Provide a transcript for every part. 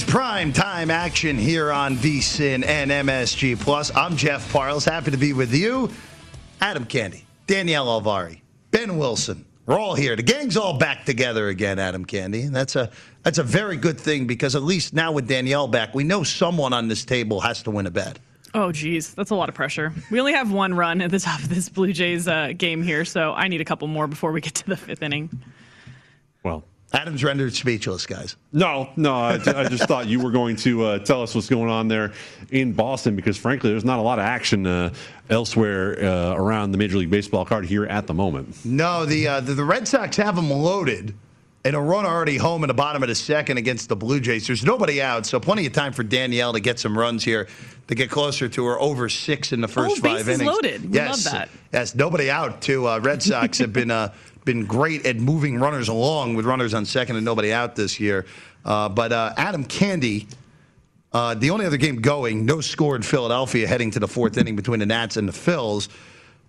Is prime time action here on VSIN and MSG Plus. I'm Jeff Parles. Happy to be with you. Adam Candee, Danielle Alvari, Ben Wilson. We're all here. The gang's all back together again, Adam Candee. And that's a that's a very good thing because at least now with Danielle back, we know someone on this table has to win a bet. Oh, geez, that's a lot of pressure. We only have one run at the top of this Blue Jays uh, game here, so I need a couple more before we get to the fifth inning. Well, Adam's rendered speechless, guys. No, no, I, I just thought you were going to uh, tell us what's going on there in Boston because, frankly, there's not a lot of action uh, elsewhere uh, around the Major League Baseball card here at the moment. No, the, uh, the the Red Sox have them loaded. And a run already home in the bottom of the second against the Blue Jays. There's nobody out, so plenty of time for Danielle to get some runs here to get closer to her over six in the first Oh, five bases innings. loaded. We yes, love that. Yes, nobody out. Too. Uh, Red Sox have been uh, been great at moving runners along with runners on second and nobody out this year. Uh, but uh, Adam Candee, uh, the only other game going, no score in Philadelphia heading to the fourth inning between the Nats and the Phils.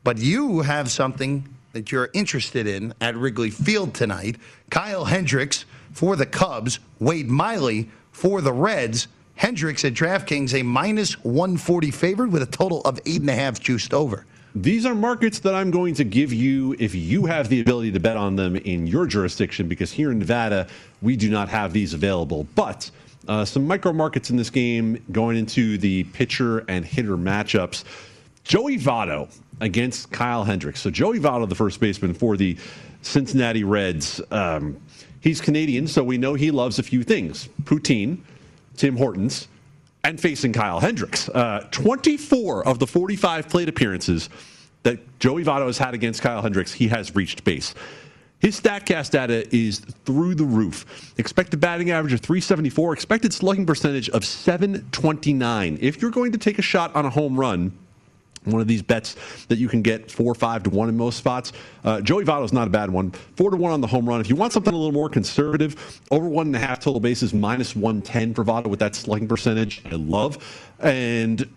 But you have something that you're interested in at Wrigley Field tonight. Kyle Hendricks for the Cubs, Wade Miley for the Reds. Hendricks at DraftKings a minus 140 favorite with a total of eight and a half juiced over. These are markets that I'm going to give you if you have the ability to bet on them in your jurisdiction, because here in Nevada, we do not have these available. But uh, some micro markets in this game going into the pitcher and hitter matchups. Joey Votto against Kyle Hendricks. So Joey Votto, the first baseman for the Cincinnati Reds. Um, he's Canadian, so we know he loves a few things: poutine, Tim Hortons, and facing Kyle Hendricks. Uh, 24 of the 45 plate appearances that Joey Votto has had against Kyle Hendricks, he has reached base. His StatCast data is through the roof. Expected batting average of 374, expected slugging percentage of 729. If you're going to take a shot on a home run, one of these bets that you can get four, five to one in most spots. Uh, Joey Votto is not a bad one. Four to one on the home run. If you want something a little more conservative, over one and a half total bases, minus 110 for Votto with that slugging percentage. I love. And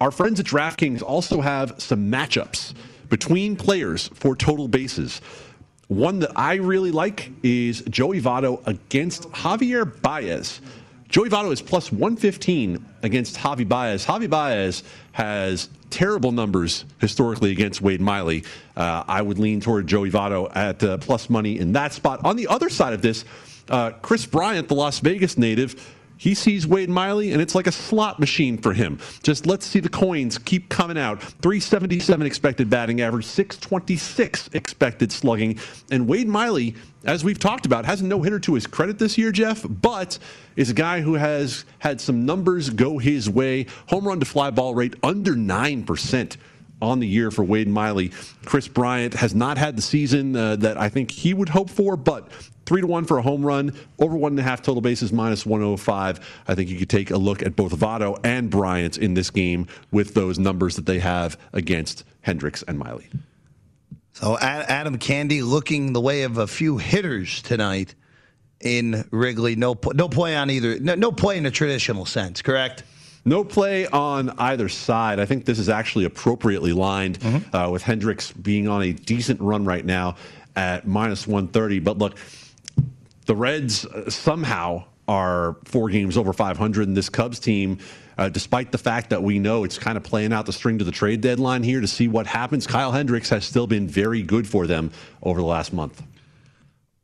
our friends at DraftKings also have some matchups between players for total bases. One that I really like is Joey Votto against Javier Baez. Joey Votto is plus 115 against Javi Baez. Javi Baez has terrible numbers historically against Wade Miley. Uh, I would lean toward Joey Votto at uh, plus money in that spot. On the other side of this, uh, Kris Bryant, the Las Vegas native, he sees Wade Miley, and it's like a slot machine for him. Just let's see the coins keep coming out. 377 expected batting average, 626 expected slugging. And Wade Miley, as we've talked about, has a no hitter to his credit this year, Jeff, but is a guy who has had some numbers go his way. Home run to fly ball rate under 9% on the year for Wade Miley. Kris Bryant has not had the season uh, that I think he would hope for, but three to one for a home run, over one and a half total bases, minus 105. I think you could take a look at both Votto and Bryant in this game with those numbers that they have against Hendricks and Miley. So Adam Candee looking the way of a few hitters tonight in Wrigley. No, no play on either. No, no play in a traditional sense, correct? No play on either side. I think this is actually appropriately lined mm-hmm. uh, with Hendricks being on a decent run right now at minus 130. But look, the Reds uh, somehow are four games over 500 in this Cubs team. Uh, despite the fact that we know it's kind of playing out the string to the trade deadline here to see what happens, Kyle Hendricks has still been very good for them over the last month.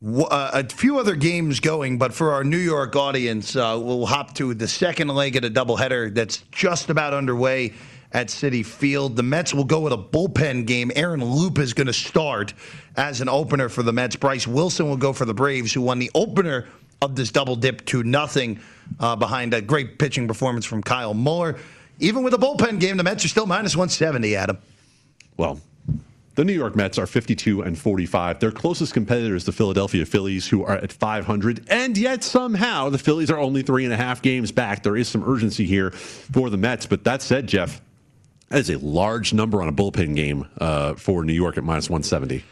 Uh, a few other games going, but for our New York audience, uh, we'll hop to the second leg of the doubleheader that's just about underway at Citi Field. The Mets will go with a bullpen game. Aaron Loup is going to start as an opener for the Mets. Bryce Wilson will go for the Braves, who won the opener of this double dip to nothing uh, behind a great pitching performance from Kyle Muller. Even with a bullpen game, the Mets are still minus 170, Adam. Well, the New York Mets are 52 and 45. Their closest competitor is the Philadelphia Phillies, who are at 500. And yet, somehow, the Phillies are only three and a half games back. There is some urgency here for the Mets. But that said, Jeff, that is a large number on a bullpen game uh, for New York at minus 170.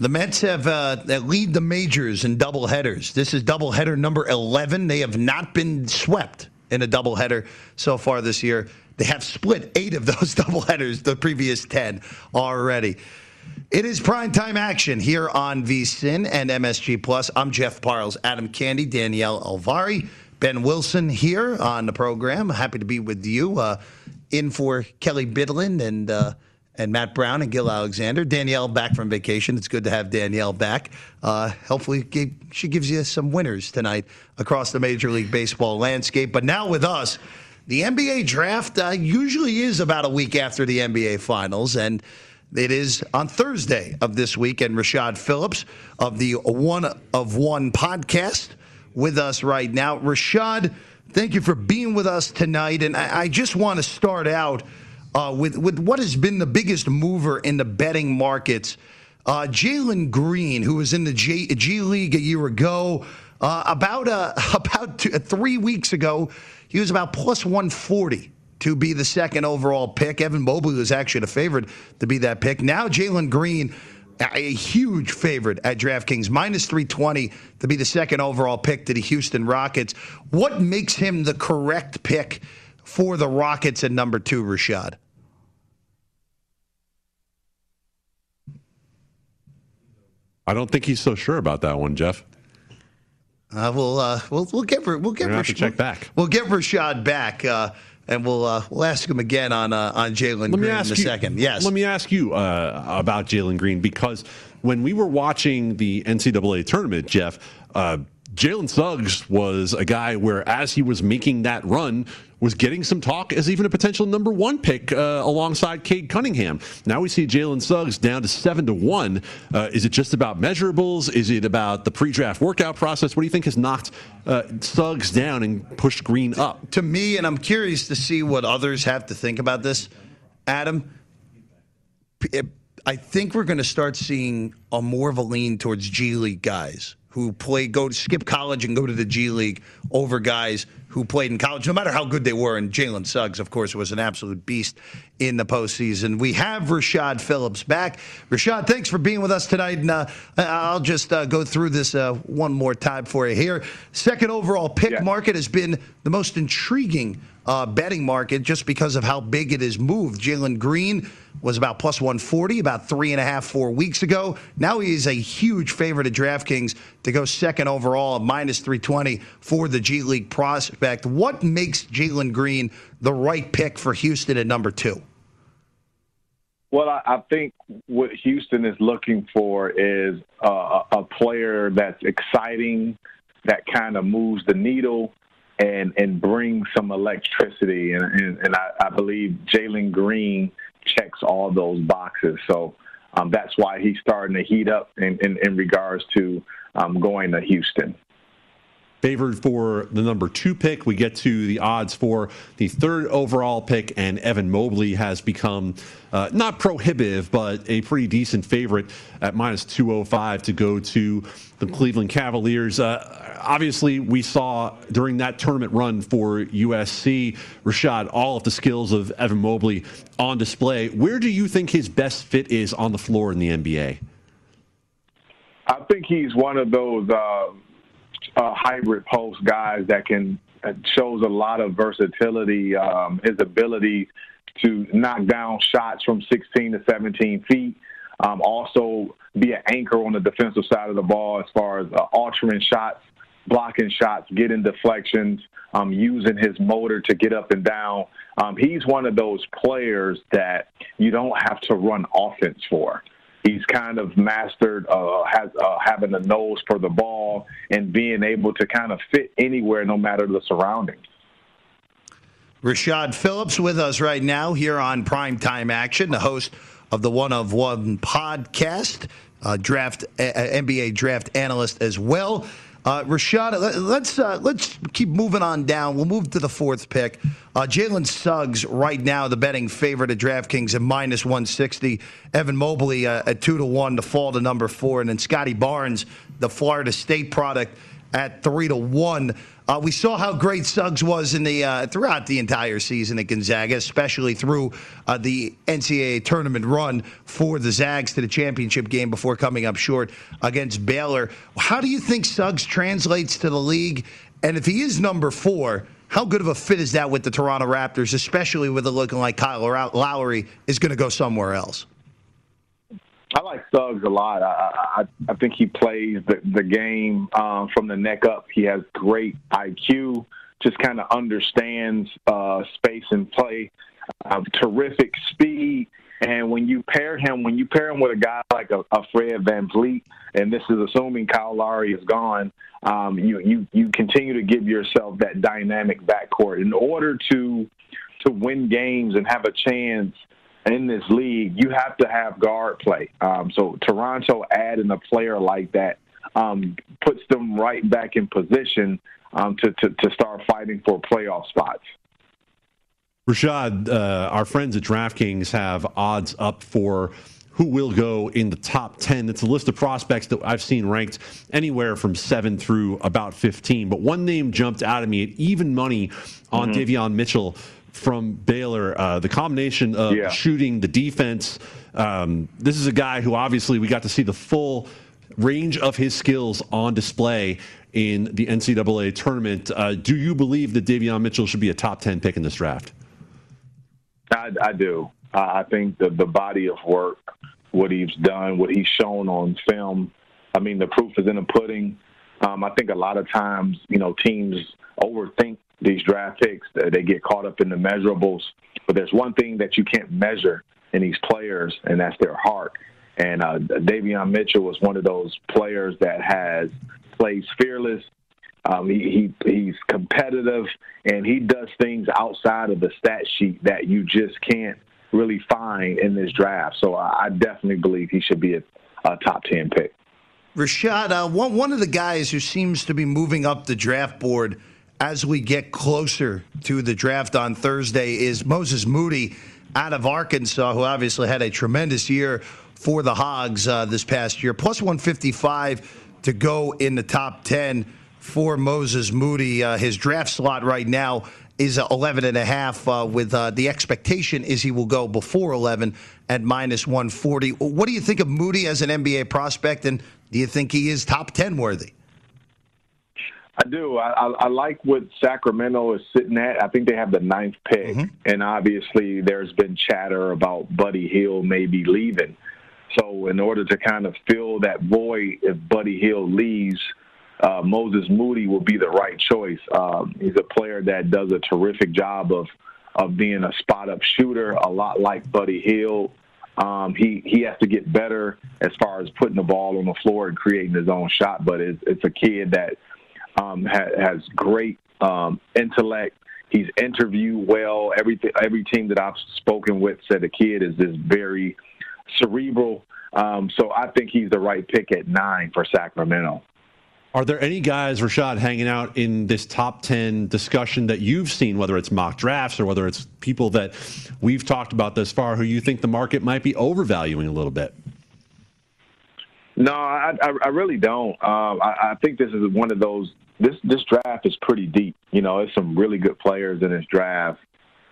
The Mets have uh, lead the majors in double headers. This is double header number 11. They have not been swept in a double header so far this year. They have split eight of those double headers the previous 10 already. It is primetime action here on VSIN and MSG Plus. I'm Jeff Parles, Adam Candee, Danielle Alvari, Ben Wilson here on the program. Happy to be with you. Uh, in for Kelley Bydlon and uh, and Matt Brown and Gill Alexander. Danielle back from vacation. It's good to have Danielle back. Uh, hopefully, she gives you some winners tonight across the Major League Baseball landscape. But now with us, the NBA draft uh, usually is about a week after the NBA Finals, and it is on Thursday of this week. And Rashad Phillips of the One of One podcast with us right now. Rashad Thank you for being with us tonight. And I, I just want to start out uh, with, with what has been the biggest mover in the betting markets. Uh, Jalen Green, who was in the G, G League a year ago, uh, about uh, about two, three weeks ago, he was about plus 140 to be the second overall pick. Evan Mobley was actually the favorite to be that pick. Now Jalen Green a huge favorite at DraftKings, minus 320 to be the second overall pick to the Houston Rockets. What makes him the correct pick for the Rockets at number two, Rashad? I don't think he's so sure about that one, Jeff. Uh, we'll, uh, we'll we'll get we'll get Rashad, check back. We'll get Rashad back. Uh, and we'll uh, we'll ask him again on uh, on Jalen Green in a you, second. Yes. Let me ask you uh, about Jalen Green because when we were watching the NCAA tournament, Jeff, uh, Jalen Suggs was a guy where, as he was making that run, was getting some talk as even a potential number one pick uh, alongside Cade Cunningham. Now we see Jalen Suggs down to seven to one. Uh, is it just about measurables? Is it about the pre-draft workout process? What do you think has knocked uh, Suggs down and pushed Green up? To me, and I'm curious to see what others have to think about this, Adam. I think we're going to start seeing a more of a lean towards G League guys who play go to skip college and go to the G League over guys who played in college, no matter how good they were. And Jalen Suggs, of course, was an absolute beast in the postseason. We have Rashad Phillips back. Rashad, thanks for being with us tonight. And uh, I'll just uh, go through this uh, one more time for you here. Second overall pick yeah. market has been the most intriguing uh, betting market just because of how big it has moved. Jalen Green was about plus 140 about three and a half, four weeks ago. Now he is a huge favorite at DraftKings to go second overall at minus 320 for the G League prospect. What makes Jalen Green the right pick for Houston at number two? Well, I, think what Houston is looking for is uh, a player that's exciting, that kind of moves the needle, and and bring some electricity. And and, and I, I believe Jalen Green checks all those boxes. So um, that's why he's starting to heat up in, in, in regards to um, going to Houston favored for the number two pick. We get to the odds for the third overall pick, and Evan Mobley has become uh, not prohibitive, but a pretty decent favorite at minus 205 to go to the Cleveland Cavaliers. Uh, obviously, we saw during that tournament run for USC, Rashad, all of the skills of Evan Mobley on display. Where do you think his best fit is on the floor in the NBA? I think he's one of those. Uh uh, hybrid post guys that can uh, shows a lot of versatility. Um, his ability to knock down shots from 16 to 17 feet. Um, also, be an anchor on the defensive side of the ball as far as uh, altering shots, blocking shots, getting deflections, um, using his motor to get up and down. Um, he's one of those players that you don't have to run offense for he's kind of mastered uh, has uh, having a nose for the ball and being able to kind of fit anywhere, no matter the surroundings. Rashad Phillips with us right now here on Primetime Action, the host of the One of One podcast, uh, draft uh, NBA draft analyst as well. Uh, Rashad, let's uh, let's keep moving on down. We'll move to the fourth pick. Uh, Jalen Suggs right now the betting favorite at DraftKings at minus 160. Evan Mobley uh, at two to one to fall to number four, and then Scottie Barnes, the Florida State product, at three to one. Uh, we saw how great Suggs was in the uh, throughout the entire season at Gonzaga, especially through uh, the NCAA tournament run for the Zags to the championship game before coming up short against Baylor. How do you think Suggs translates to the league? And if he is number four, how good of a fit is that with the Toronto Raptors, especially with it looking like Kyle Lowry is going to go somewhere else? I like Suggs a lot. I, I, I think he plays the, the game um, from the neck up. He has great IQ, just kind of understands uh, space and play, uh, terrific speed. And when you pair him, when you pair him with a guy like a, a Fred VanVleet, and this is assuming Kyle Lowry is gone, um, you, you, you continue to give yourself that dynamic backcourt. In order to, to win games and have a chance – in this league, you have to have guard play. Um, so Toronto adding a player like that um, puts them right back in position um, to, to, to start fighting for playoff spots. Rashad, uh, our friends at DraftKings have odds up for who will go in the top 10. It's a list of prospects that I've seen ranked anywhere from 7 through about 15. But one name jumped out at me at even money on mm-hmm. Davion Mitchell from Baylor. Uh, the combination of yeah. shooting, the defense. Um, this is a guy who obviously we got to see the full range of his skills on display in the NCAA tournament. Uh, do you believe that Davion Mitchell should be a top 10 pick in this draft? I, I do. I think the, the body of work, what he's done, what he's shown on film, I mean, the proof is in the pudding. Um, I think a lot of times, you know, teams overthink these draft picks. They get caught up in the measurables. But there's one thing that you can't measure in these players, and that's their heart. And uh, Davion Mitchell was one of those players that has plays fearless. Um, he, he he's competitive, and he does things outside of the stat sheet that you just can't really find in this draft. So I, I definitely believe he should be a, a top ten pick. Rashad, uh, one one of the guys who seems to be moving up the draft board as we get closer to the draft on Thursday is Moses Moody out of Arkansas, who obviously had a tremendous year for the Hogs uh, this past year. Plus 155 to go in the top 10 for Moses Moody. Uh, his draft slot right now is 11 and a half uh, with uh, the expectation is he will go before 11 at minus 140 what do you think of moody as an nba prospect and do you think he is top 10 worthy I do. I, I, I like what Sacramento is sitting at. I think they have the ninth pick, Mm-hmm. and obviously there's been chatter about Buddy Hield maybe leaving. So in order to kind of fill that void, if Buddy Hield leaves, uh, Moses Moody will be the right choice. Um, he's a player that does a terrific job of of being a spot up shooter, a lot like Buddy Hield. Um, he he has to get better as far as putting the ball on the floor and creating his own shot. But it's, it's a kid that um, ha, has great um, intellect. He's interviewed well. Everything every team that I've spoken with said the kid is just very cerebral. Um, so I think he's the right pick at nine for Sacramento. Are there any guys, Rashad, hanging out in this top 10 discussion that you've seen, whether it's mock drafts or whether it's people that we've talked about thus far, who you think the market might be overvaluing a little bit? No, I, I, I really don't. Um, I, I think this is one of those. This this draft is pretty deep. You know, there's some really good players in this draft.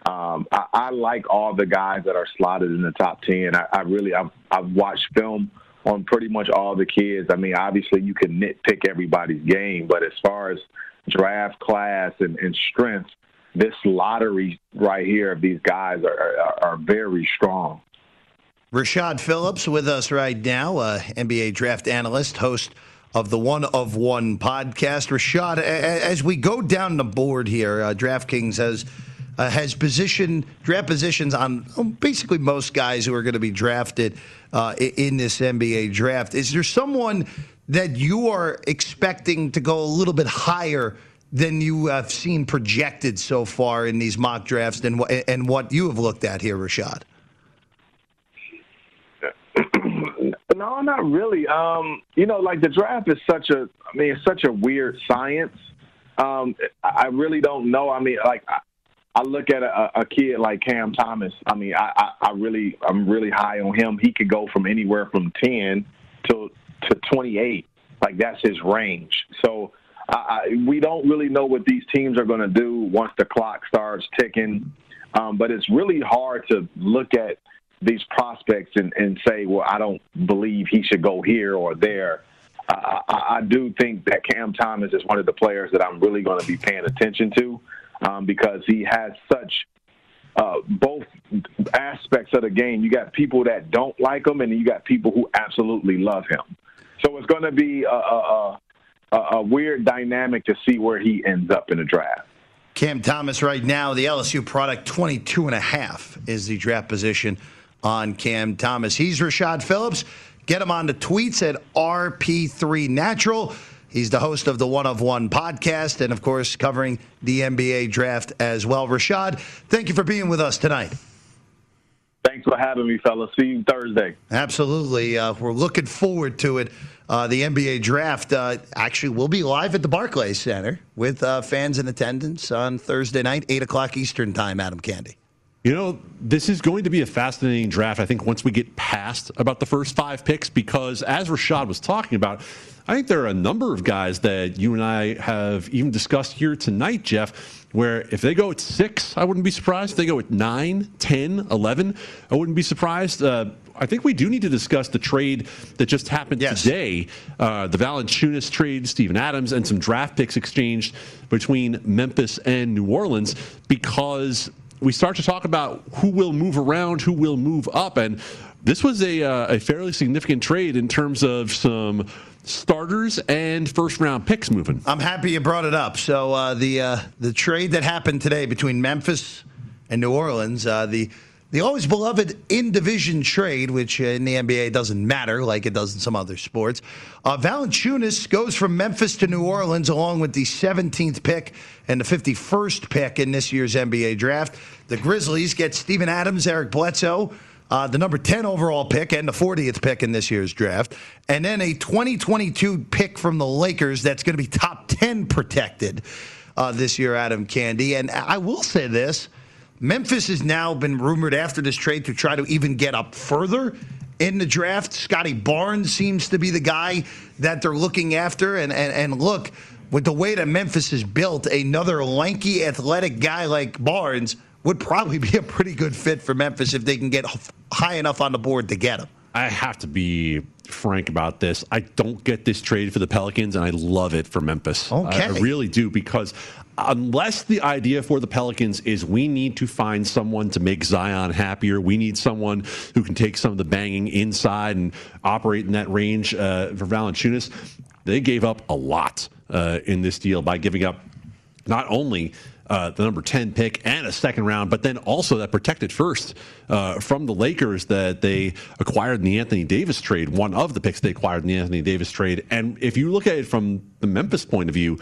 Um, I, I like all the guys that are slotted in the top ten. I, I really I've, I've watched film on pretty much all the kids. I mean, obviously you can nitpick everybody's game, but as far as draft class and, and strength, this lottery right here of these guys are, are, are very strong. Rashad Phillips with us right now, uh, NBA draft analyst, host of the One of One podcast. Rashad, as we go down the board here, uh, DraftKings has uh, has position draft positions on basically most guys who are going to be drafted uh, in this NBA draft. Is there someone that you are expecting to go a little bit higher? Than you have seen projected so far in these mock drafts, and, and what you have looked at here, Rashad. No, not really. Um, you know, like the draft is such a, I mean, it's such a weird science. Um, I really don't know. I mean, like, I, I look at a, a kid like Cam Thomas. I mean, I, I, I really, I'm really high on him. He could go from anywhere from 10 to, to 28. Like, that's his range. So, I, I, we don't really know what these teams are going to do once the clock starts ticking. Um, but it's really hard to look at these prospects and, and say, well, I don't believe he should go here or there. I, I, I do think that Cam Thomas is one of the players that I'm really going to be paying attention to um, because he has such uh, both aspects of the game. You got people that don't like him, and you got people who absolutely love him. So it's going to be a, a, a, a weird dynamic to see where he ends up in the draft. Cam Thomas right now, the LSU product 22 and a half is the draft position on Cam Thomas. He's Rashad Phillips. Get him on the tweets at RP3 Natural. He's the host of the One of One podcast and, of course, covering the NBA draft as well. Rashad, thank you for being with us tonight. Thanks for having me, fellas. See you Thursday. Absolutely. Uh, we're looking forward to it. Uh, the NBA draft uh, actually will be live at the Barclays Center with uh, fans in attendance on Thursday night, 8 o'clock Eastern Time, Adam Candee. You know, this is going to be a fascinating draft, I think, once we get past about the first five picks, because as Rashad was talking about, I think there are a number of guys that you and I have even discussed here tonight, Jeff, where if they go at six, I wouldn't be surprised. If they go at nine, 10, 11, I wouldn't be surprised. Uh, I think we do need to discuss the trade that just happened today uh, the Valanciunas trade, Steven Adams, and some draft picks exchanged between Memphis and New Orleans because we start to talk about who will move around, who will move up, and this was a, uh, a fairly significant trade in terms of some starters and first round picks moving. I'm happy you brought it up. So uh, the uh, the trade that happened today between Memphis and New Orleans, uh, the the always beloved in division trade, which in the NBA doesn't matter like it does in some other sports. Uh, Valanciunas goes from Memphis to New Orleans along with the 17th pick and the 51st pick in this year's NBA draft. The Grizzlies get Steven Adams, Eric Bledsoe. Uh, the number 10 overall pick and the 40th pick in this year's draft, and then a 2022 pick from the Lakers that's going to be top 10 protected uh, this year, Adam Candee. And I will say this Memphis has now been rumored after this trade to try to even get up further in the draft. Scottie Barnes seems to be the guy that they're looking after. And, and, and look, with the way that Memphis is built, another lanky, athletic guy like Barnes would probably be a pretty good fit for Memphis if they can get high enough on the board to get him. I have to be frank about this. I don't get this trade for the Pelicans, and I love it for Memphis. Okay. I, I really do because unless the idea for the Pelicans is we need to find someone to make Zion happier, we need someone who can take some of the banging inside and operate in that range uh, for Valanciunas. They gave up a lot uh, in this deal by giving up not only uh, the number 10 pick and a second round, but then also that protected first uh, from the Lakers that they acquired in the Anthony Davis trade, one of the picks they acquired in the Anthony Davis trade. And if you look at it from the Memphis point of view,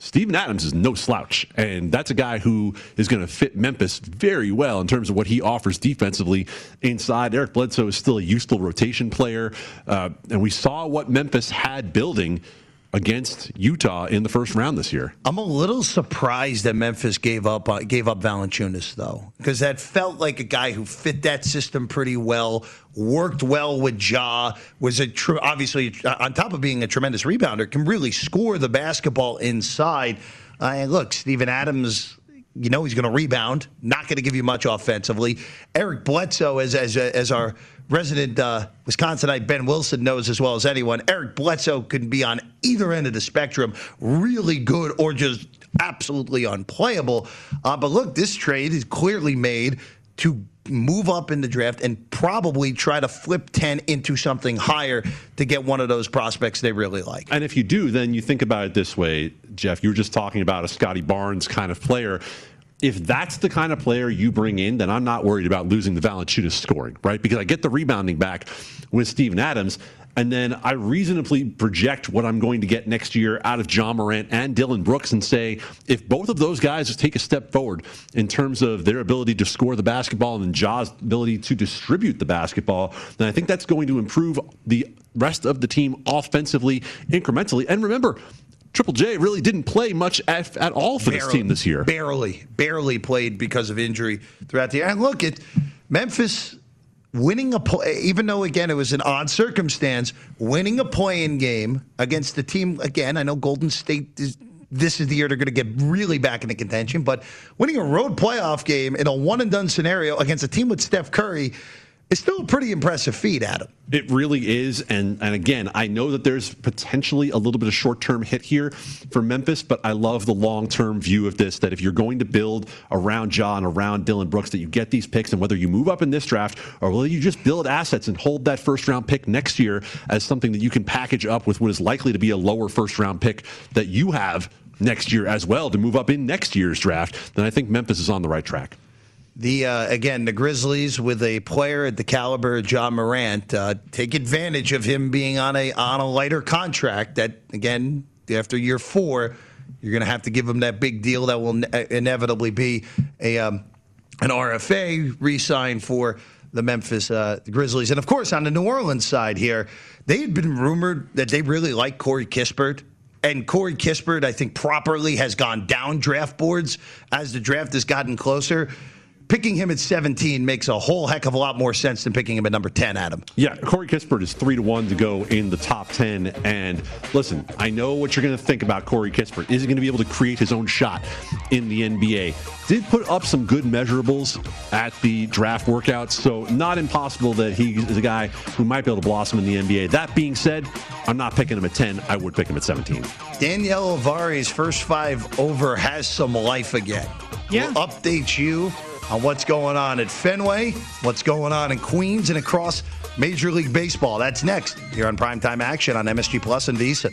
Steven Adams is no slouch, and that's a guy who is going to fit Memphis very well in terms of what he offers defensively inside. Eric Bledsoe is still a useful rotation player, uh, and we saw what Memphis had building against Utah in the first round this year. I'm a little surprised that Memphis gave up uh, gave up Valanciunas though, because that felt like a guy who fit that system pretty well, worked well with Ja, was a obviously uh, on top of being a tremendous rebounder, can really score the basketball inside. Uh, and look, Steven Adams you know he's going to rebound, not going to give you much offensively. Eric Bledsoe, as as as our resident uh, Wisconsinite Ben Wilson knows as well as anyone, Eric Bledsoe can be on either end of the spectrum, really good or just absolutely unplayable. Uh, but look, this trade is clearly made to move up in the draft and probably try to flip 10 into something higher to get one of those prospects they really like. And if you do, then you think about it this way, Jeff. You were just talking about a Scottie Barnes kind of player. If that's the kind of player you bring in, then I'm not worried about losing the Valanciunas scoring, right? Because I get the rebounding back with Steven Adams. And then I reasonably project what I'm going to get next year out of Ja Morant and Dillon Brooks and say, if both of those guys take a step forward in terms of their ability to score the basketball and Ja's ability to distribute the basketball, then I think that's going to improve the rest of the team offensively incrementally. And remember, Triple J really didn't play much at, at all for barely, this team this year. Barely, barely played because of injury throughout the year. And look, it Memphis winning a play, even though again it was an odd circumstance, winning a play-in game against the team again. I know Golden State is. This is the year they're going to get really back into contention, but winning a road playoff game in a one and done scenario against a team with Steph Curry it's still a pretty impressive feat, Adam. It really is. And and again, I know that there's potentially a little bit of short term hit here for Memphis, but I love the long term view of this that if you're going to build around John, around Dillon Brooks, that you get these picks, and whether you move up in this draft or whether you just build assets and hold that first round pick next year as something that you can package up with what is likely to be a lower first round pick that you have next year as well to move up in next year's draft, then I think Memphis is on the right track. The uh, again, the Grizzlies with a player at the caliber of Ja Morant uh, take advantage of him being on a on a lighter contract. That again, after year four, you're going to have to give him that big deal that will ne- inevitably be a um, an RFA re-sign for the Memphis uh, Grizzlies. And of course, on the New Orleans side here, they had been rumored that they really like Corey Kispert. And Corey Kispert, I think, properly has gone down draft boards as the draft has gotten closer picking him at 17 makes a whole heck of a lot more sense than picking him at number 10, Adam. Yeah, Corey Kispert is 3 to 1 to go in the top 10. And listen, I know what you're going to think about Corey Kispert. Is he going to be able to create his own shot in the NBA? Did put up some good measurables at the draft workouts, so not impossible that he is a guy who might be able to blossom in the NBA. That being said, I'm not picking him at 10. I would pick him at 17. Danielle Avari's first five over has some life again. Yeah. We'll update you on what's going on at Fenway, what's going on in Queens, and across Major League Baseball. That's next here on Primetime Action on MSG Plus and VSiN.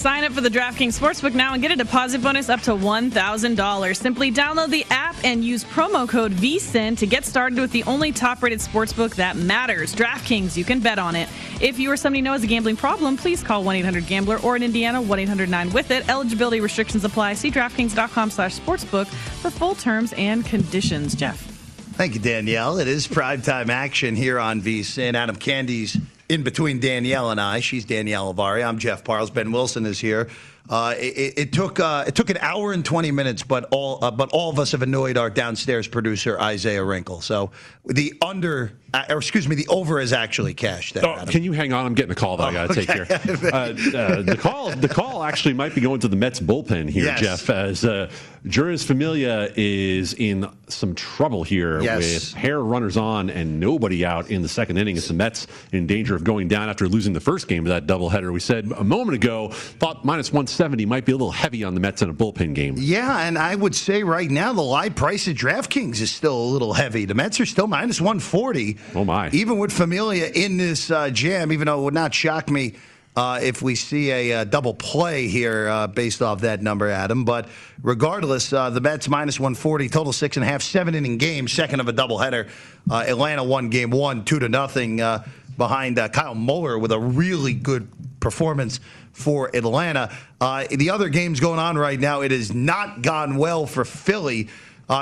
Sign up for the DraftKings Sportsbook now and get a deposit bonus up to $1,000. Simply download the app and use promo code VSIN to get started with the only top rated sportsbook that matters. DraftKings, you can bet on it. If you or somebody knows a gambling problem, please call 1 800 Gambler or in Indiana 1 800 9 with it. Eligibility restrictions apply. See DraftKings.com slash sportsbook for full terms and conditions. Jeff. Thank you, Danielle. It is primetime action here on VSIN. Adam Candy's in between Danielle and I. She's Danielle Avari. I'm Jeff Parles. Ben Wilson is here. Uh, it, it, took uh, it took an hour and 20 minutes, but all uh, but all of us have annoyed our downstairs producer Isaiah Wrinkle. So the under, uh, or excuse me, the over is actually cashed. There, oh, can you hang on? I'm getting a call that oh, I got to okay. take here. Uh, uh, the call the call actually might be going to the Mets bullpen here, yes. Jeff, as Jeurys Familia is in some trouble here yes. with hair runners on and nobody out in the second inning. As the Mets in danger of going down after losing the first game of that doubleheader. We said a moment ago thought minus 170 might be a little heavy on the Mets in a bullpen game. Yeah, and I would say right now the live price at DraftKings is still a little heavy. The Mets are still minus 140. Oh my! Even with Familia in this uh, jam, even though it would not shock me uh, if we see a, a uh, double play here uh, based off that number, Adam. But regardless, uh, the Mets minus 140, total six and a half, seven inning game, second of a doubleheader. Uh, Atlanta won game one, two to nothing uh, behind Kyle Muller with a really good performance for Atlanta. the other games going on right now, it has not gone well for Philly.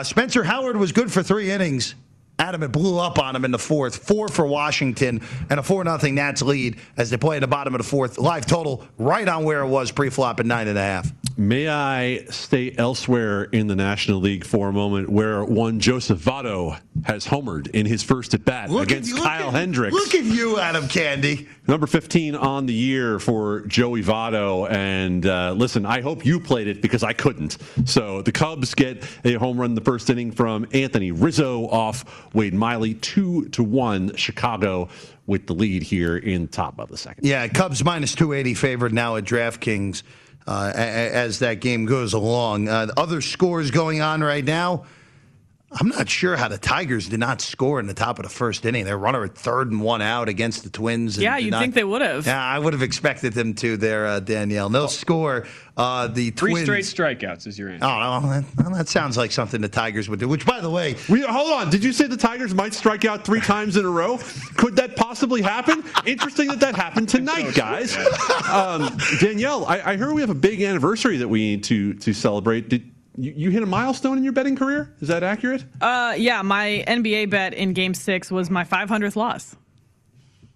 Spencer Howard was good for three innings. Adam, it blew up on him in the fourth. Four for Washington and a 4 0 Nats lead as they play in the bottom of the fourth. Live total right on where it was pre flop at nine and a half. May I stay elsewhere in the National League for a moment where one Joseph Votto has homered in his first at bat against at, Kyle at, Hendricks. Look at you, Adam Candee. Number 15 on the year for Joey Votto. And uh, listen, I hope you played it because I couldn't. So the Cubs get a home run in the first inning from Anthony Rizzo off Wade Miley, two to one. Chicago with the lead here in top of the second. Yeah, Cubs minus 280 favored now at DraftKings uh, as that game goes along. Uh, other scores going on right now. I'm not sure how the Tigers did not score in the top of the first inning. Their runner at third and one out against the Twins. Yeah, you'd not, think they would have. Yeah, I would have expected them to there, uh, Danielle. No score. Uh, the Three Twins. straight strikeouts is your answer. Oh, no, that, well, that, sounds like something the Tigers would do. Which, by the way, we, hold on. Did you say the Tigers might strike out three times in a row? Could that possibly happen? Interesting that that happened tonight, guys. Um, Danielle, I, I heard we have a big anniversary that we need to to celebrate. Did, you, you hit a milestone in your betting career. Is that accurate? Uh, yeah. My NBA bet in Game Six was my 500th loss.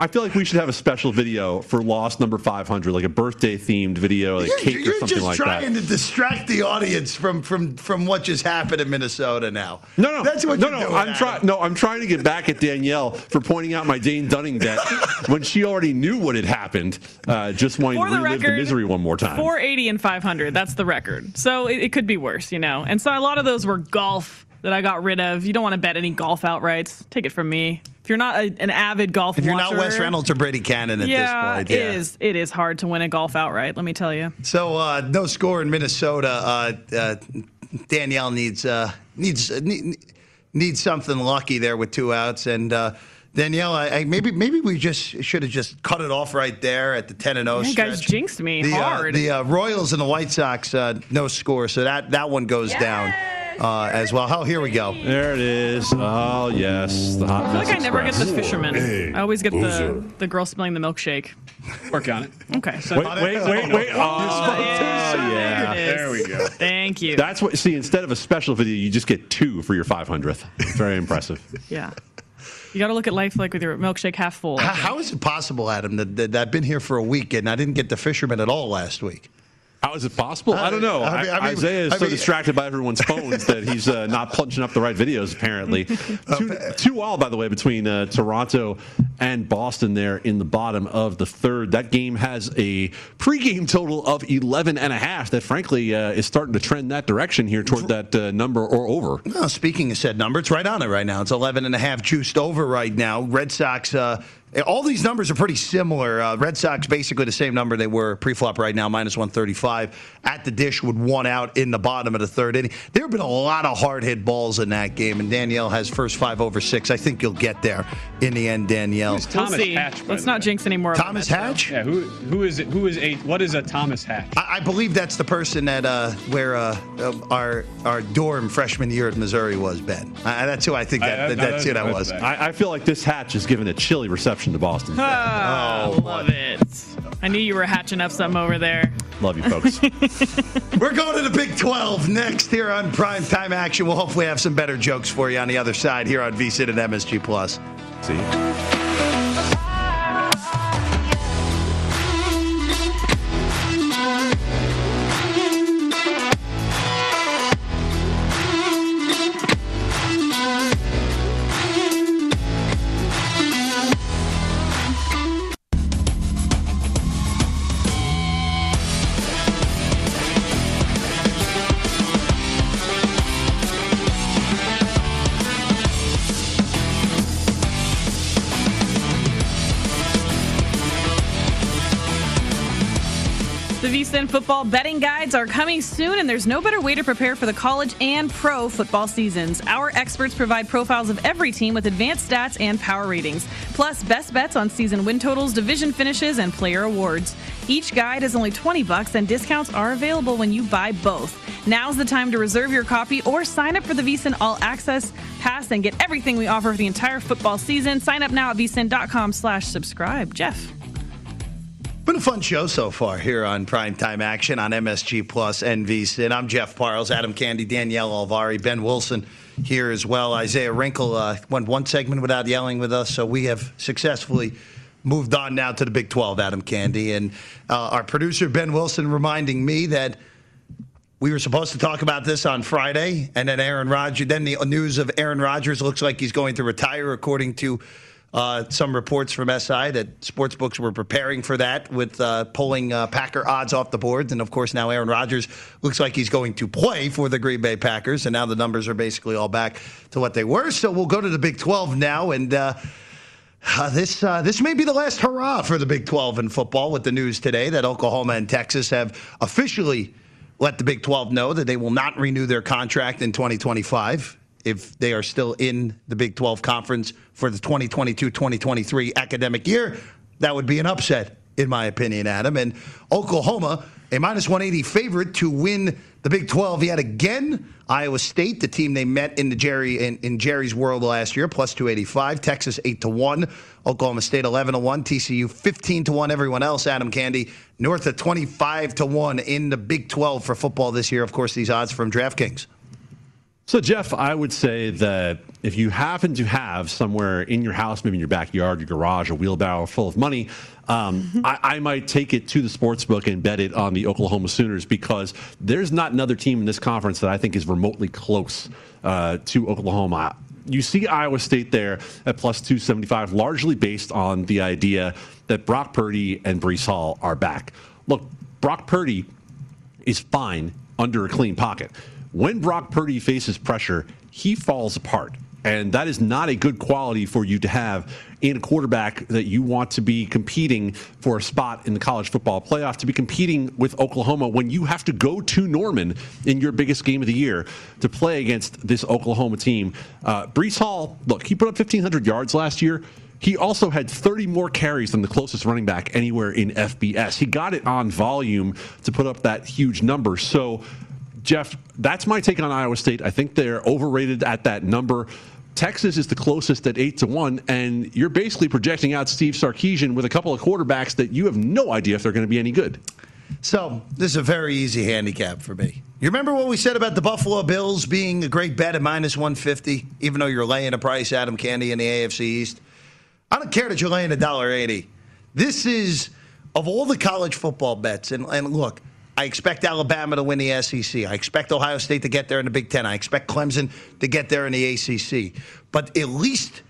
I feel like we should have a special video for Lost number 500, like a birthday themed video, like You're, cake or you're just trying to distract the audience from from from what just happened in Minnesota. Now, No, no, that's what no, you're no. doing. I'm Adam. trying. No, I'm trying to get back at Danielle for pointing out my Dane Dunning debt when she already knew what had happened. Uh, just wanting For to the relive the record, misery one more time. 480 and 500. That's the record. So it, it could be worse, you know. And so a lot of those were golf that I got rid of. You don't want to bet any golf outrights. Take it from me. If you're not a, an avid golf If you're watcher, not Wes Reynolds or Brady Kannon at yeah, this point, yeah, it is. It is hard to win a golf outright. Let me tell you. So uh, no score in Minnesota. Uh, uh, Danielle needs uh, needs uh, need, needs something lucky there with two outs, and uh, Danielle, I, I, maybe maybe we just should have just cut it off right there at the ten and zero. You guys jinxed me the, uh, hard. the uh, Royals and the White Sox, uh, no score, so that that one goes down uh, as well. Oh, here we go. There it is. Oh yes, the hot I feel like I never get the express. fisherman. I always get the the girl spilling the milkshake. Work on it. Okay. Wait, wait, wait, wait. Oh, yeah. There we go. Thank you. That's what. See, instead of a special video, you just get two for your 500th. Very impressive. Yeah. You got to look at life like with your milkshake half full. How, how is it possible, Adam, that, that I've been here for a week and I didn't get the fisherman at all last week? How is it possible? I don't know. I mean- I mean- Isaiah is I so mean- distracted by everyone's phones that he's uh, not punching up the right videos. Apparently, two, two all by the way between uh, Toronto and Boston there in the bottom of the third. That game has a pregame total of 11 and a half. That frankly uh, is starting to trend that direction here toward that uh, number or over. Speaking of said number, it's right on it right now. It's 11 and a half juiced over right now. Red Sox, uh, all these numbers are pretty similar. Uh, Red Sox basically the same number they were pre-flop right now, minus 135 at the dish with one out in the bottom of the third inning. There have been a lot of hard hit balls in that game, and Danielle has first five over six. I think you'll get there in the end, Danielle. Who's Thomas we'll. Hatch, by Let's the not way? jinx any more. of Thomas them, Hatch? Yeah, who who is it? Who is a what is a Thomas Hatch? I, I believe that's the person that uh, where uh, uh, our our dorm freshman year at Missouri was, Ben. Uh, that's who I think that, I- I- that- that's who that was. I, I feel like this hatch is giving a chilly reception option to Boston. oh, oh, love it. I knew you were hatching up something over there. Love you, folks. we're going to the Big 12 next here on Prime Time Action. We'll hopefully have some better jokes for you on the other side here on VSIN and MSG Plus. See you. 5% football betting guides are coming soon, and there's no better way to prepare for the college and pro football seasons. Our experts provide profiles of every team with advanced stats and power ratings, plus best bets on season win totals, division finishes, and player awards. Each guide is only 20 bucks, and discounts are available when you buy both. Now's the time to reserve your copy or sign up for the VSIN All Access Pass and get everything we offer for the entire football season. Sign up now at vsin.com slash subscribe. Jeff. Been a fun show so far here on Prime Time Action on MSG plus Plus and. I'm Jeff Parles, Adam Candee, Danielle Alvari, Ben Wilson here as well. Isaiah Wrinkle uh, went one segment without yelling with us, so we have successfully moved on now to the Big 12, Adam Candee. And uh, our producer, Ben Wilson, reminding me that we were supposed to talk about this on Friday, and then Aaron Rodgers. Then the news of Aaron Rodgers looks like he's going to retire, according to uh, some reports from SI that sportsbooks were preparing for that with uh, pulling uh, Packer odds off the boards. And of course, now Aaron Rodgers looks like he's going to play for the Green Bay Packers, and now the numbers are basically all back to what they were. So we'll go to the Big 12 now, and. Uh, uh, this uh, this may be the last hurrah for the Big 12 in football with the news today that Oklahoma and Texas have officially let the Big 12 know that they will not renew their contract in 2025 if they are still in the Big 12 conference for the 2022-2023 academic year. That would be an upset, in my opinion, Adam. And Oklahoma, a minus 180 favorite to win the Big 12 yet again. Iowa State, the team they met in the Jerry in, in Jerry's world last year, plus 285. Texas 8 to 1. Oklahoma State 11 to 1. TCU 15 to 1. Everyone else, Adam Candee, north of 25 to 1 in the Big 12 for football this year. Of course, these odds from DraftKings. So, Jeff, I would say that if you happen to have somewhere in your house, maybe in your backyard, your garage, a wheelbarrow full of money, um, I, I, might take it to the sports book and bet it on the Oklahoma Sooners because there's not another team in this conference that I think is remotely close uh, to Oklahoma. You see Iowa State there at plus 275, largely based on the idea that Brock Purdy and Breece Hall are back. Look, Brock Purdy is fine under a clean pocket. When Brock Purdy faces pressure, he falls apart. And that is not a good quality for you to have in a quarterback that you want to be competing for a spot in the college football playoff, to be competing with Oklahoma when you have to go to Norman in your biggest game of the year to play against this Oklahoma team. Uh, Breece Hall, look, he put up 1,500 yards last year. He also had 30 more carries than the closest running back anywhere in FBS. He got it on volume to put up that huge number. So, Jeff, that's my take on Iowa State. I think they're overrated at that number. Texas is the closest at eight to one, and you're basically projecting out Steve Sarkisian with a couple of quarterbacks that you have no idea if they're going to be any good. So this is a very easy handicap for me. You remember what we said about the Buffalo Bills being a great bet at minus 150, even though you're laying a price, Adam Candee, in the AFC East? I don't care that you're laying a dollar eighty. This is of all the college football bets, and, and look, I expect Alabama to win the SEC. I expect Ohio State to get there in the Big Ten. I expect Clemson to get there in the ACC. But at least,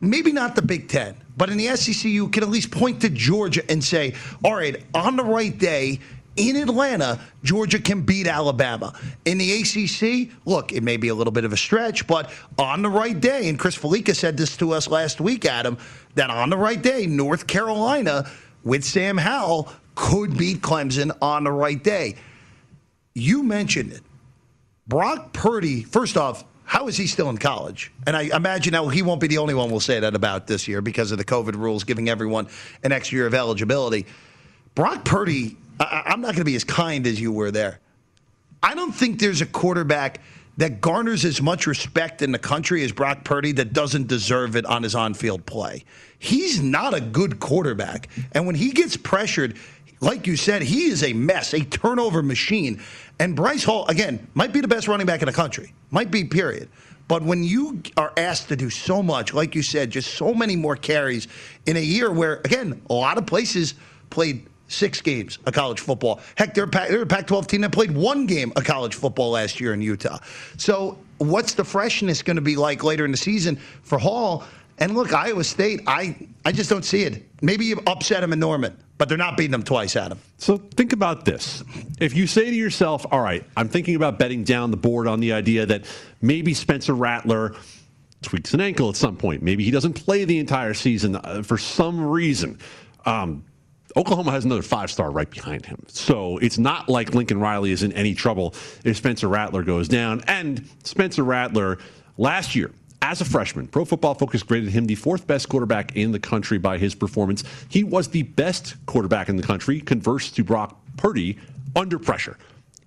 maybe not the Big Ten, but in the SEC, you can at least point to Georgia and say, all right, on the right day, in Atlanta, Georgia can beat Alabama. In the ACC, look, it may be a little bit of a stretch, but on the right day, and Chris Fallica said this to us last week, Adam, that on the right day, North Carolina with Sam Howell could beat Clemson on the right day. You mentioned it. Brock Purdy, first off, how is he still in college? And I imagine now he won't be the only one we'll say that about this year because of the COVID rules giving everyone an extra year of eligibility. Brock Purdy, I, am not going to be as kind as you were there. I don't think there's a quarterback that garners as much respect in the country as Brock Purdy that doesn't deserve it on his on field play. He's not a good quarterback. And when he gets pressured, like you said, he is a mess, a turnover machine. And Bryce Hall, again, might be the best running back in the country. Might be, period. But when you are asked to do so much, like you said, just so many more carries in a year where, again, a lot of places played six games of college football. Heck, they're, a Pac 12 team that played one game of college football last year in Utah. So, what's the freshness going to be like later in the season for Hall? And look, Iowa State, I, I just don't see it. Maybe you upset them in Norman, but they're not beating them twice, Adam. So think about this. If you say to yourself, all right, I'm thinking about betting down the board on the idea that maybe Spencer Rattler tweaks an ankle at some point. Maybe he doesn't play the entire season uh, for some reason. Um, Oklahoma has another five star right behind him. So it's not like Lincoln Riley is in any trouble if Spencer Rattler goes down. And Spencer Rattler last year as a freshman, Pro Football Focus graded him the fourth best quarterback in the country by his performance. He was the best quarterback in the country, converse to Brock Purdy, under pressure.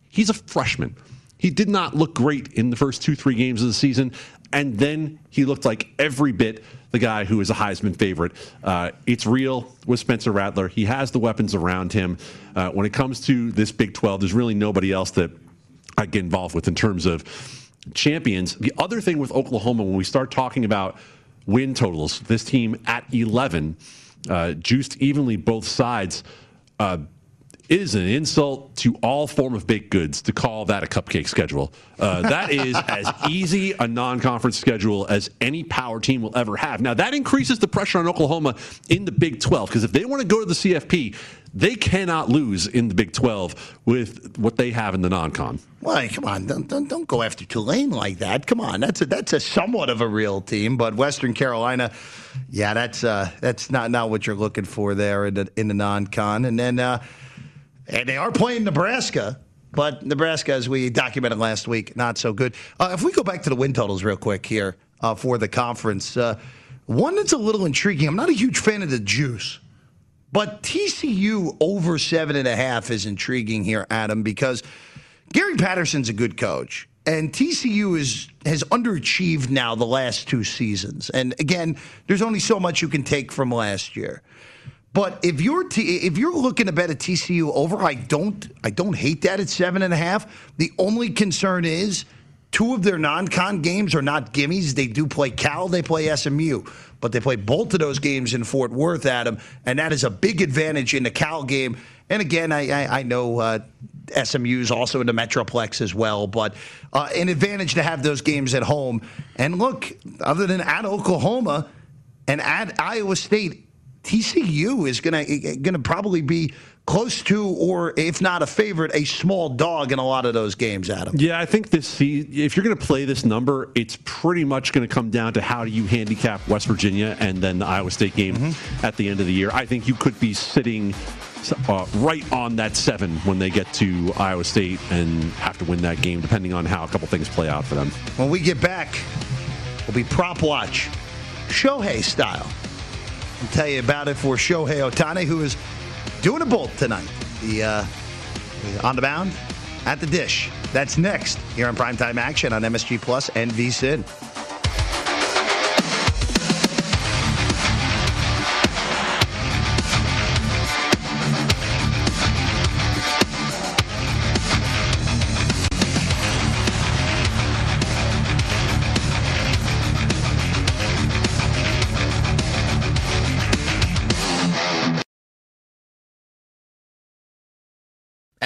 He's a freshman. He did not look great in the first two, three games of the season. And then he looked like every bit the guy who is a Heisman favorite. Uh, it's real with Spencer Rattler. He has the weapons around him. Uh, when it comes to this Big 12, there's really nobody else that I get involved with in terms of champions. The other thing with Oklahoma, when we start talking about win totals, this team at 11, uh, juiced evenly both sides. Uh, it is an insult to all form of baked goods to call that a cupcake schedule. Uh, that is as easy a non-conference schedule as any power team will ever have. Now that increases the pressure on Oklahoma in the Big 12 because if they want to go to the CFP, they cannot lose in the Big 12 with what they have in the non-con. Well, come on, don't, don't, don't go after Tulane like that. Come on, that's a that's a somewhat of a real team, but Western Carolina, yeah, that's uh, that's not not what you're looking for there in the in the non-con, and then. Uh, and they are playing Nebraska, but Nebraska, as we documented last week, not so good. Uh, if we go back to the win totals real quick here uh, for the conference, uh, one that's a little intriguing. I'm not a huge fan of the juice, but TCU over seven and a half is intriguing here, Adam, because Gary Patterson's a good coach. And TCU is has underachieved now the last two seasons. And again, there's only so much you can take from last year. But if you're t- if you're looking to bet a TCU over, I don't I don't hate that at seven and a half. The only concern is two of their non-con games are not gimmies. They do play Cal, they play SMU, but they play both of those games in Fort Worth, Adam, and that is a big advantage in the Cal game. And again, I, I, I know uh, SMU is also in the Metroplex as well, but uh, an advantage to have those games at home. And look, other than at Oklahoma and at Iowa State, TCU is going to going to probably be close to, or if not a favorite, a small dog in a lot of those games, Adam. Yeah, I think this. If you're going to play this number, it's pretty much going to come down to how do you handicap West Virginia and then the Iowa State game mm-hmm. at the end of the year. I think you could be sitting uh, right on that seven when they get to Iowa State and have to win that game, depending on how a couple things play out for them. When we get back, we'll be prop watch, Shohei style. I'll tell you about it for Shohei Ohtani, who is doing a bolt tonight. The uh, on the mound, at the dish. That's next here on Primetime Action on MSG Plus and VSIN.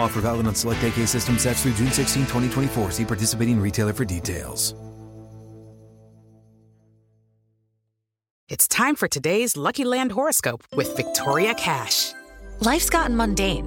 Offer valid on select AK system sets through June 16, 2024. See participating retailer for details. It's time for today's Lucky Land horoscope with Victoria Cash. Life's gotten mundane,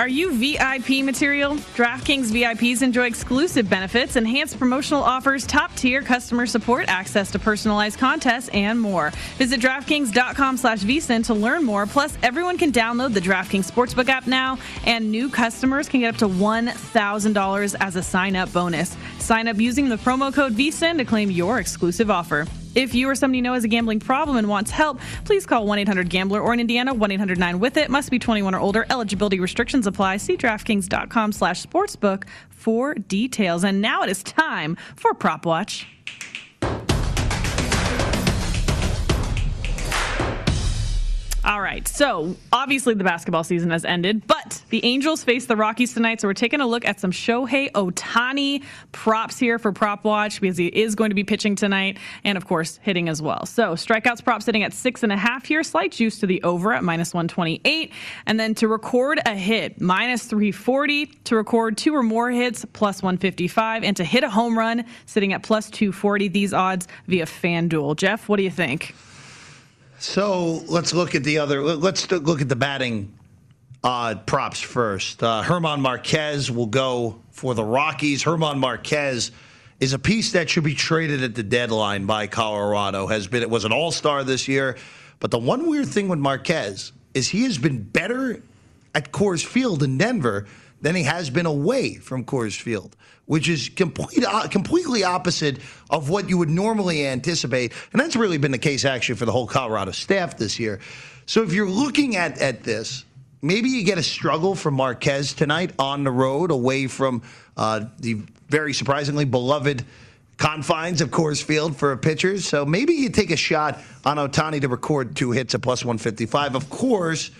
Are you VIP material? DraftKings VIPs enjoy exclusive benefits, enhanced promotional offers, top tier customer support, access to personalized contests, and more. Visit DraftKings.com slash VSIN to learn more. Plus, everyone can download the DraftKings Sportsbook app now, and new customers can get up to $1,000 as a sign up bonus. Sign up using the promo code VSIN to claim your exclusive offer. If you or somebody you know has a gambling problem and wants help, please call 1 800 Gambler or in Indiana 1 800 9 with it. Must be 21 or older. Eligibility restrictions apply. See DraftKings.com slash sportsbook for details. And now it is time for Prop Watch. All right. So obviously the basketball season has ended, but the Angels face the Rockies tonight. So we're taking a look at some Shohei Ohtani props here for Prop Watch because he is going to be pitching tonight and, of course, hitting as well. So strikeouts prop sitting at six and a half here, slight juice to the over at minus 128. And then to record a hit, minus 340. To record two or more hits, plus 155. And to hit a home run, sitting at plus 240. These odds via FanDuel. Jeff, what do you think? So let's look at the other. Let's look at the batting uh, props first. Uh, Germán Marquez will go for the Rockies. Germán Marquez is a piece that should be traded at the deadline by Colorado. Has been it was an All Star this year, but the one weird thing with Marquez is he has been better at Coors Field in Denver than he has been away from Coors Field, which is complete, uh, completely opposite of what you would normally anticipate. And that's really been the case actually for the whole Colorado staff this year. So if you're looking at, at this, maybe you get a struggle from Marquez tonight on the road away from uh, the very surprisingly beloved confines of Coors Field for pitchers. So maybe you take a shot on Ohtani to record two hits at plus 155. Of course,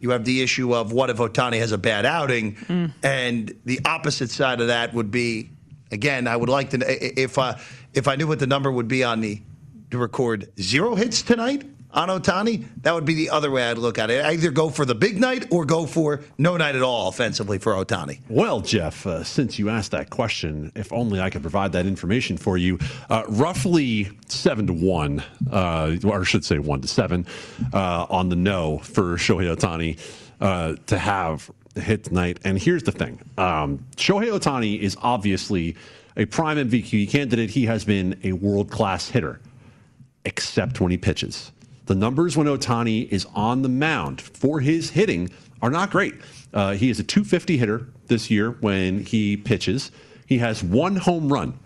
you have the issue of what if Ohtani has a bad outing, mm. and the opposite side of that would be, again, I would like to if uh, if I knew what the number would be on the to record zero hits tonight on Ohtani, that would be the other way I'd look at it. Either go for the big night or go for no night at all offensively for Ohtani. Well, Jeff, uh, since you asked that question, if only I could provide that information for you. Uh, roughly seven to one, uh, or I should say one to seven, uh, on the no for Shohei Ohtani uh, to have hit tonight. And here's the thing um, Shohei Ohtani is obviously a prime MVP candidate. He has been a world class hitter, except when he pitches. The numbers when Ohtani is on the mound for his hitting are not great. Uh, he is a 250 hitter this year when he pitches. He has one home run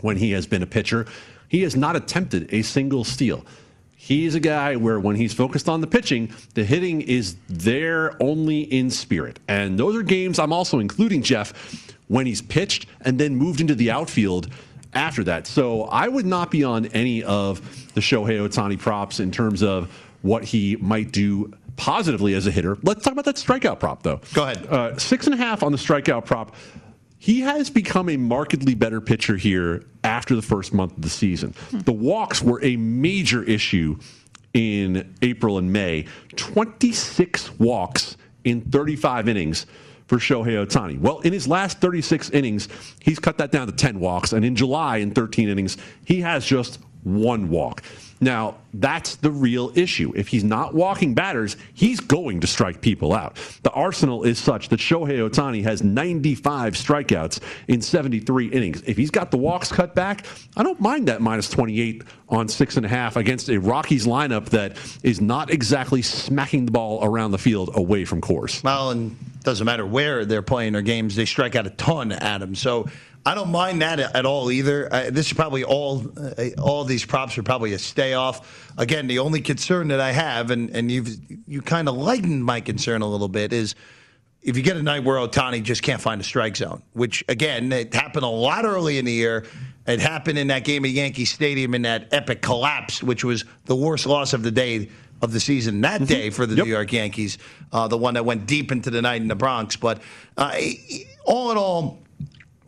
when he has been a pitcher. He has not attempted a single steal. He's a guy where when he's focused on the pitching, the hitting is there only in spirit. And those are games I'm also including Jeff when he's pitched and then moved into the outfield after that. So I would not be on any of the Shohei Ohtani props in terms of what he might do positively as a hitter. Let's talk about that strikeout prop, though. Go ahead. Uh, six and a half on the strikeout prop. He has become a markedly better pitcher here after the first month of the season. Hmm. The walks were a major issue in April and May. 26 walks in 35 innings for Shohei Ohtani? Well, in his last 36 innings, he's cut that down to 10 walks. And in July, in 13 innings, he has just one walk. Now, that's the real issue. If he's not walking batters, he's going to strike people out. The arsenal is such that Shohei Ohtani has 95 strikeouts in 73 innings. If he's got the walks cut back, I don't mind that minus 28 on six and a half against a Rockies lineup that is not exactly smacking the ball around the field away from Coors. Well, and doesn't matter where they're playing their games, they strike out a ton, Adam. So I don't mind that at all either. Uh, this is probably all uh, all these props are probably a stay off. Again, the only concern that I have, and and you've you kind of lightened my concern a little bit, is if you get a night where Ohtani just can't find a strike zone, which again it happened a lot early in the year. It happened in that game at Yankee Stadium in that epic collapse, which was the worst loss of the day of the season that mm-hmm. day for the yep. New York Yankees, uh, the one that went deep into the night in the Bronx. But uh, all in all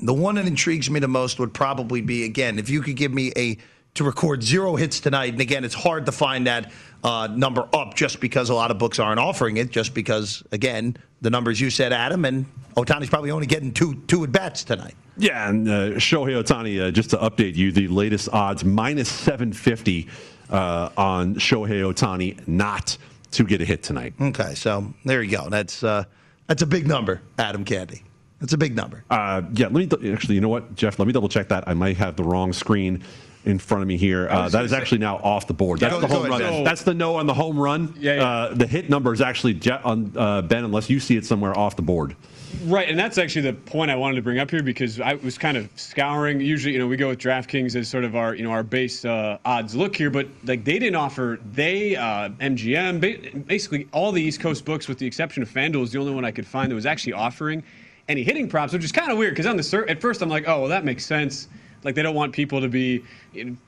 the one that intrigues me the most would probably be again if you could give me a to record zero hits tonight. And again, it's hard to find that uh, number up just because a lot of books aren't offering it. Just because again, the numbers you said, Adam, and Ohtani's probably only getting two two at bats tonight. Yeah, and uh, Shohei Ohtani, uh, just to update you, the latest odds minus seven fifty uh, on Shohei Ohtani not to get a hit tonight. Okay, so there you go. That's uh, that's a big number, Adam Candee. That's a big number. Uh, yeah, let me th- actually. You know what, Jeff? Let me double check that. I might have the wrong screen in front of me here. Uh, that is actually now off the board. That's the home run. So, That's the no on the home run. Yeah. yeah. Uh, the hit number is actually on uh, Ben, unless you see it somewhere off the board. Right, and that's actually the point I wanted to bring up here because I was kind of scouring. Usually, you know, we go with DraftKings as sort of our, you know, our base uh, odds look here, but like they didn't offer they uh, MGM basically all the East Coast books with the exception of FanDuel is the only one I could find that was actually offering any hitting props, which is kind of weird because on the at first I'm like, oh, well, that makes sense. like they don't want people to be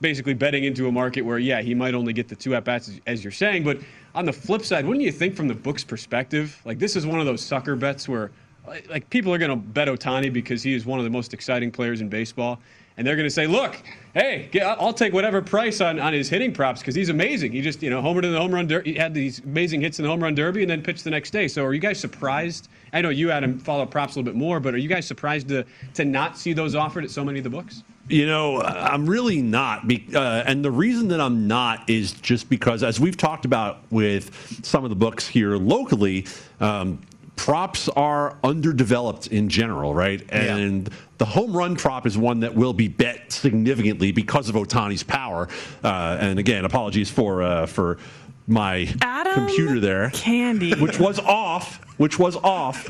basically betting into a market where yeah he might only get the two at bats as, you're saying. But on the flip side, wouldn't you think from the book's perspective, like this is one of those sucker bets where like people are going to bet Ohtani because he is one of the most exciting players in baseball and they're going to say, "Look, hey, I'll take whatever price on, on his hitting props because he's amazing. He just, you know, homered in the home run. Der- he had these amazing hits in the home run derby, and then pitched the next day. So, are you guys surprised? I know you, Adam, follow props a little bit more, but are you guys surprised to to not see those offered at so many of the books? You know, I'm really not. Uh, and the reason that I'm not is just because, as we've talked about with some of the books here locally, um, props are underdeveloped in general, right? And yeah. the home run prop is one that will be bet significantly because of Ohtani's power. Uh, and again, apologies for uh, for my Adam computer there, Candee, which was off, which was off,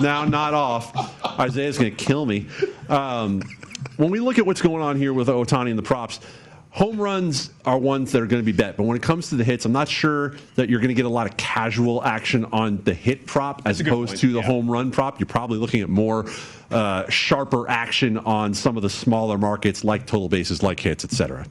now not off. Isaiah's going to kill me. Um, when we look at what's going on here with Ohtani and the props, home runs are ones that are going to be bet. But when it comes to the hits, I'm not sure that you're going to get a lot of casual action on the hit prop as opposed to the yeah. home run prop. You're probably looking at more uh, sharper action on some of the smaller markets like total bases, like hits, etc.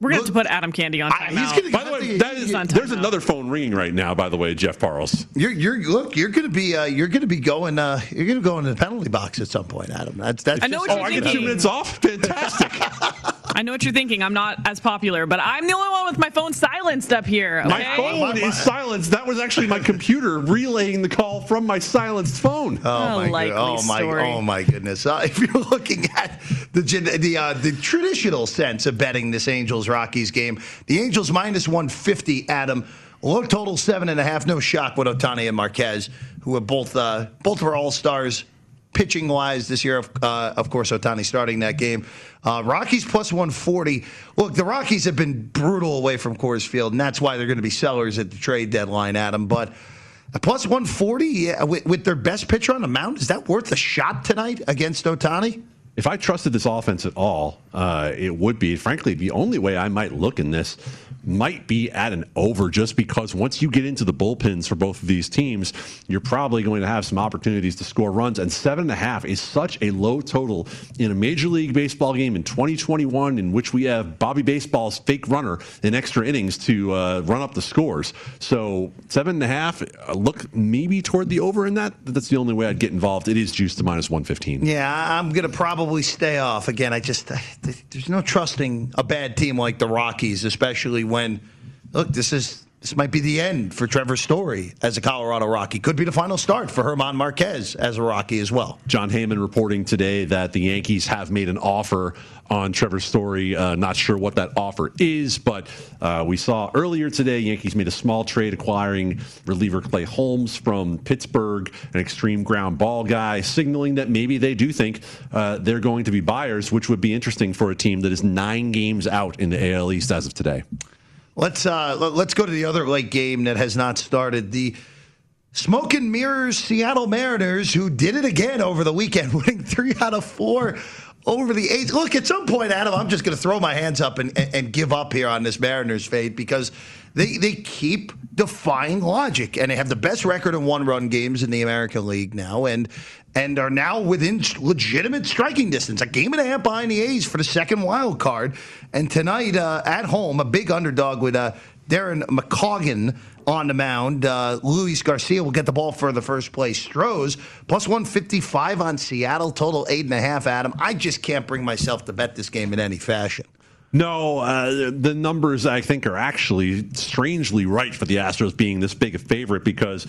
We're going to have to put Adam Candee on timeout. by the way, that is, there's another phone ringing right now. By the way, Jeff Parles. You're, you're look. You're going to be. Uh, you're going to be going. Uh, you're going to go into the penalty box at some point, Adam. That's that's. I know just, what oh, you're I thinking. get two minutes off. Fantastic. I know what you're thinking. I'm not as popular, but I'm the only one with my phone silenced up here. Okay? My phone is silenced. That was actually my computer relaying the call from my silenced phone. Oh, my, oh my, story. oh my goodness! Uh, if you're looking at the the uh, the traditional sense of betting this Angels Rockies game, the Angels minus 150. Adam, low total seven and a half. No shock with Ohtani and Marquez, who are both uh, both were all stars pitching wise this year. Of, uh, of course, Ohtani starting that game. Uh, Rockies plus 140. Look, the Rockies have been brutal away from Coors Field, and that's why they're going to be sellers at the trade deadline, Adam. But plus 140 yeah, with, with their best pitcher on the mound, is that worth a shot tonight against Ohtani? If I trusted this offense at all, uh, it would be. Frankly, the only way I might look in this might be at an over just because once you get into the bullpens for both of these teams, you're probably going to have some opportunities to score runs. And seven and a half is such a low total in a Major League Baseball game in 2021, in which we have Bobby Baseball's fake runner in extra innings to uh, run up the scores. So seven and a half, uh, look maybe toward the over in that. That's the only way I'd get involved. It is juiced to minus 115. Yeah, I'm going to probably stay off. Again, I just, there's no trusting a bad team like the Rockies, especially when, look, this is this might be the end for Trevor Story as a Colorado Rocky. Could be the final start for Germán Marquez as a Rocky as well. Jon Heyman reporting today that the Yankees have made an offer on Trevor Story. Uh, not sure what that offer is, but uh, we saw earlier today Yankees made a small trade acquiring reliever Clay Holmes from Pittsburgh, an extreme ground ball guy, signaling that maybe they do think uh, they're going to be buyers, which would be interesting for a team that is nine games out in the AL East as of today. Let's uh, let's go to the other late game that has not started. The smoke and mirrors Seattle Mariners, who did it again over the weekend, winning three out of four over the eight. Look, at some point, Adam, I'm just going to throw my hands up and, and, and give up here on this Mariners fate because they they keep defying logic, and they have the best record in one run games in the American League now, and and are now within legitimate striking distance, a game and a half behind the A's for the second wild card. And tonight uh, at home, a big underdog with uh, Darren McCaughan on the mound. Uh, Luis Garcia will get the ball for the first place. Stros plus 155 on Seattle, total eight and a half. Adam, I just can't bring myself to bet this game in any fashion. No, uh, the numbers I think are actually strangely right for the Astros being this big a favorite because,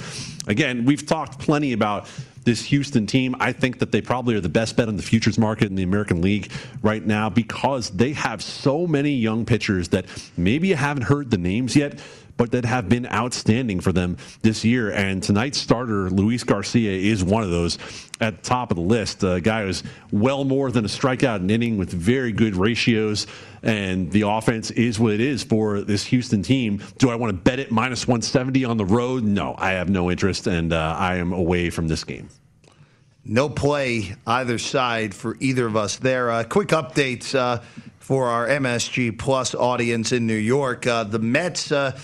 again, we've talked plenty about this Houston team. I think that they probably are the best bet on the futures market in the American League right now because they have so many young pitchers that maybe you haven't heard the names yet, but that have been outstanding for them this year. And tonight's starter, Luis Garcia, is one of those at the top of the list. A guy who's well more than a strikeout an inning with very good ratios. And the offense is what it is for this Houston team. Do I want to bet it minus 170 on the road? No, I have no interest, and uh, I am away from this game. No play either side for either of us there. Uh, quick updates uh, for our MSG Plus audience in New York. Uh, the Mets uh,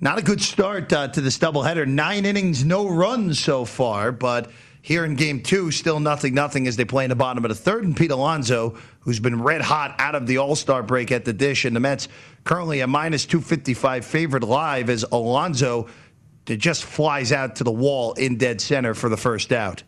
not a good start uh, to this doubleheader. Nine innings, no runs so far, but Here in game two, still nothing, nothing as they play in the bottom of the third. And Pete Alonso, who's been red hot out of the All Star break at the dish, and the Mets currently a minus 255 favorite live as Alonso just flies out to the wall in dead center for the first out.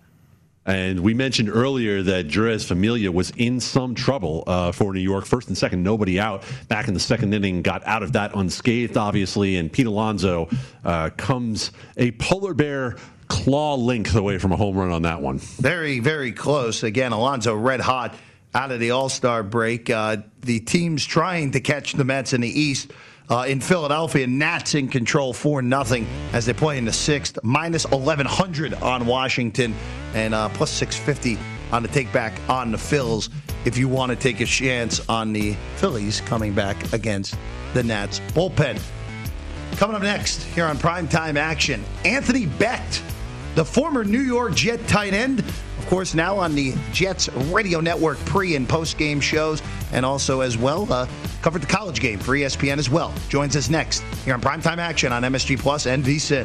And we mentioned earlier that Jeurys Familia was in some trouble uh, for New York. First and second, nobody out. Back in the second inning, got out of that unscathed, obviously. And Pete Alonso uh, comes a polar bear claw length away from a home run on that one. Very, very close. Again, Alonso red hot out of the All Star break. Uh, the team's trying to catch the Mets in the East. Uh, in Philadelphia, Nats in control 4 0 as they play in the sixth, minus 1100 on Washington, and uh, plus 650 on the take back on the Phils if you want to take a chance on the Phillies coming back against the Nats bullpen. Coming up next here on Primetime Action, Anthony Becht, the former New York Jet tight end, of course, now on the Jets radio network pre and post game shows, and also as well uh, covered the college game for ESPN as well. Joins us next here on Primetime Action on MSG Plus and VSIN.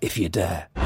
if you dare.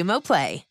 Xumo Play.